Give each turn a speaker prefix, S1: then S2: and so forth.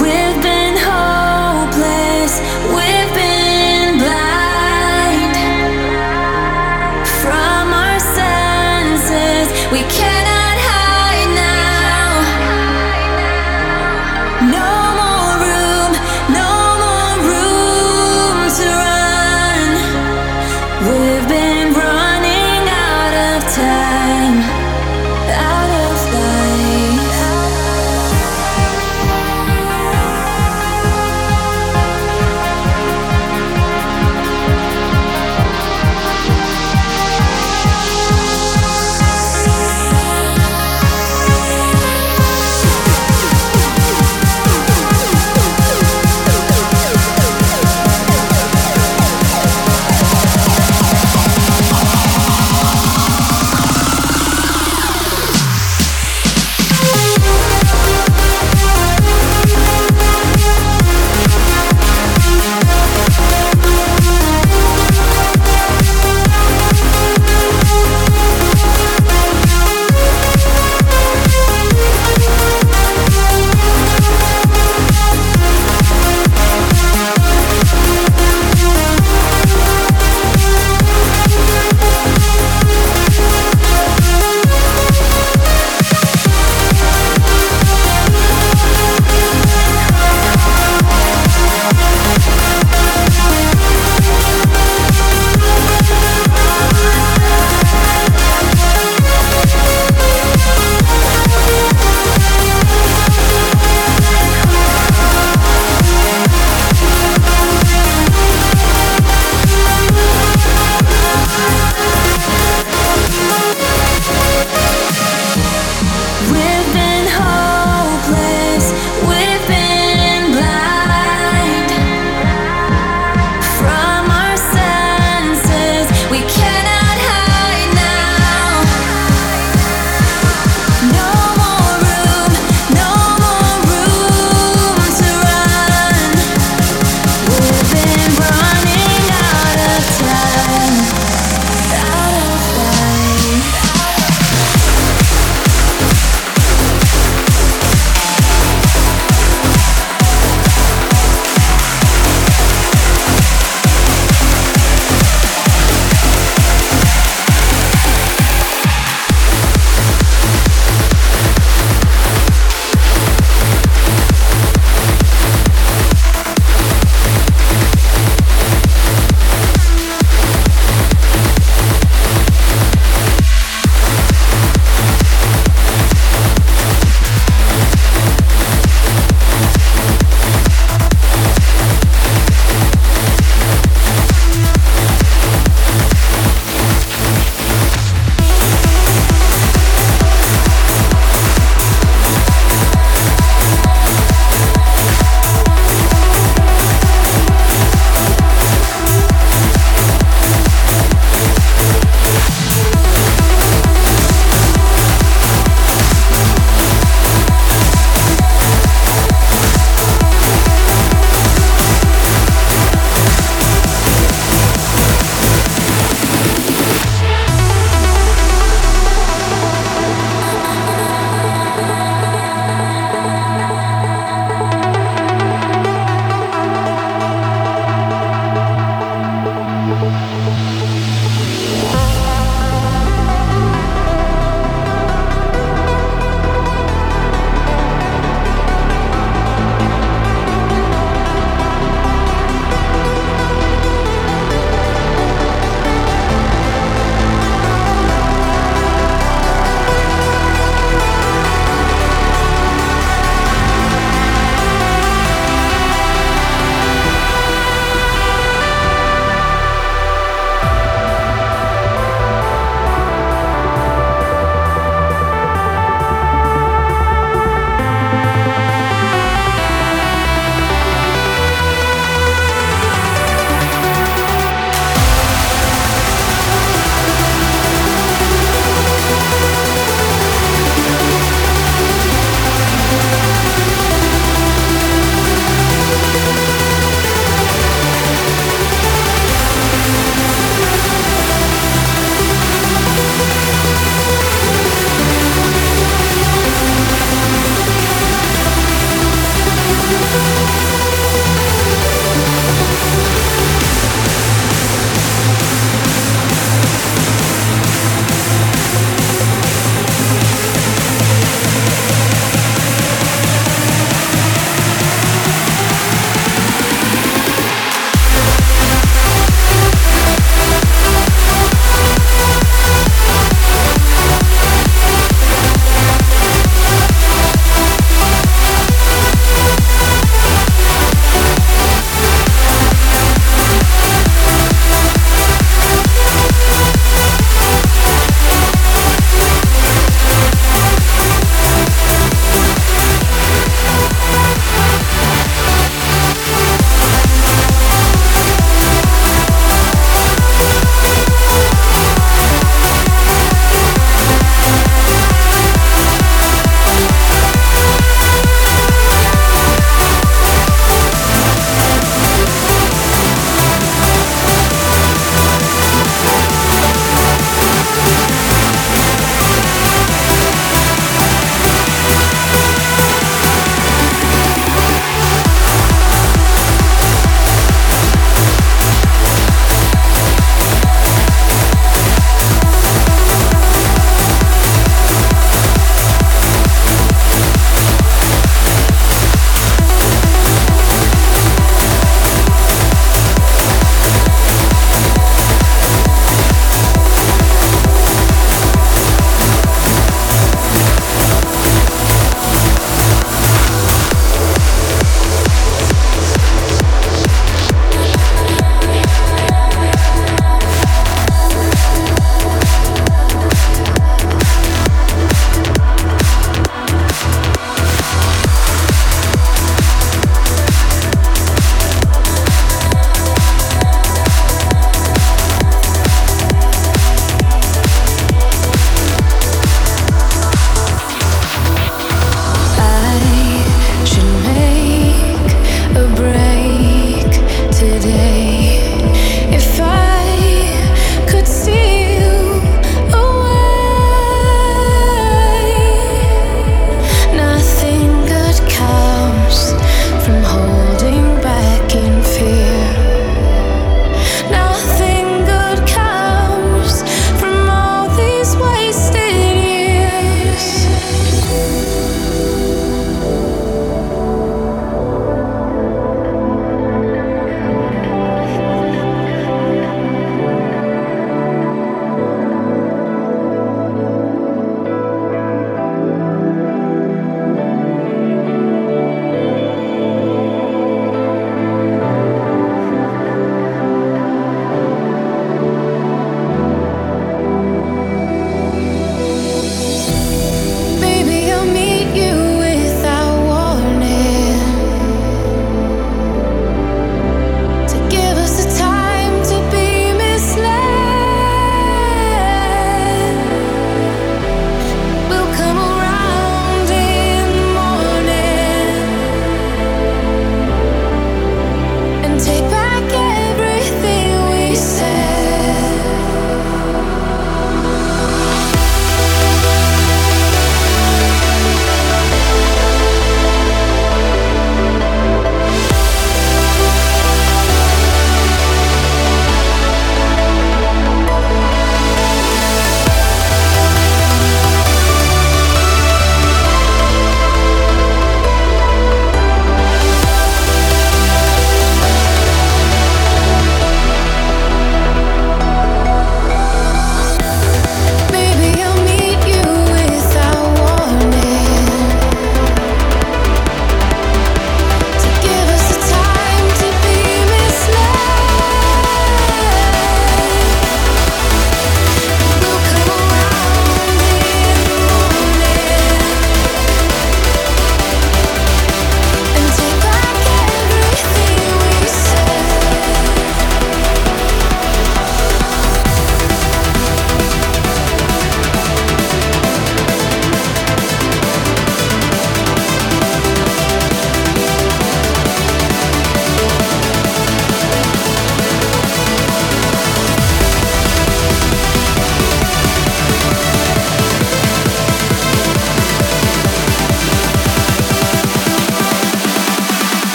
S1: We've been hopeless. We.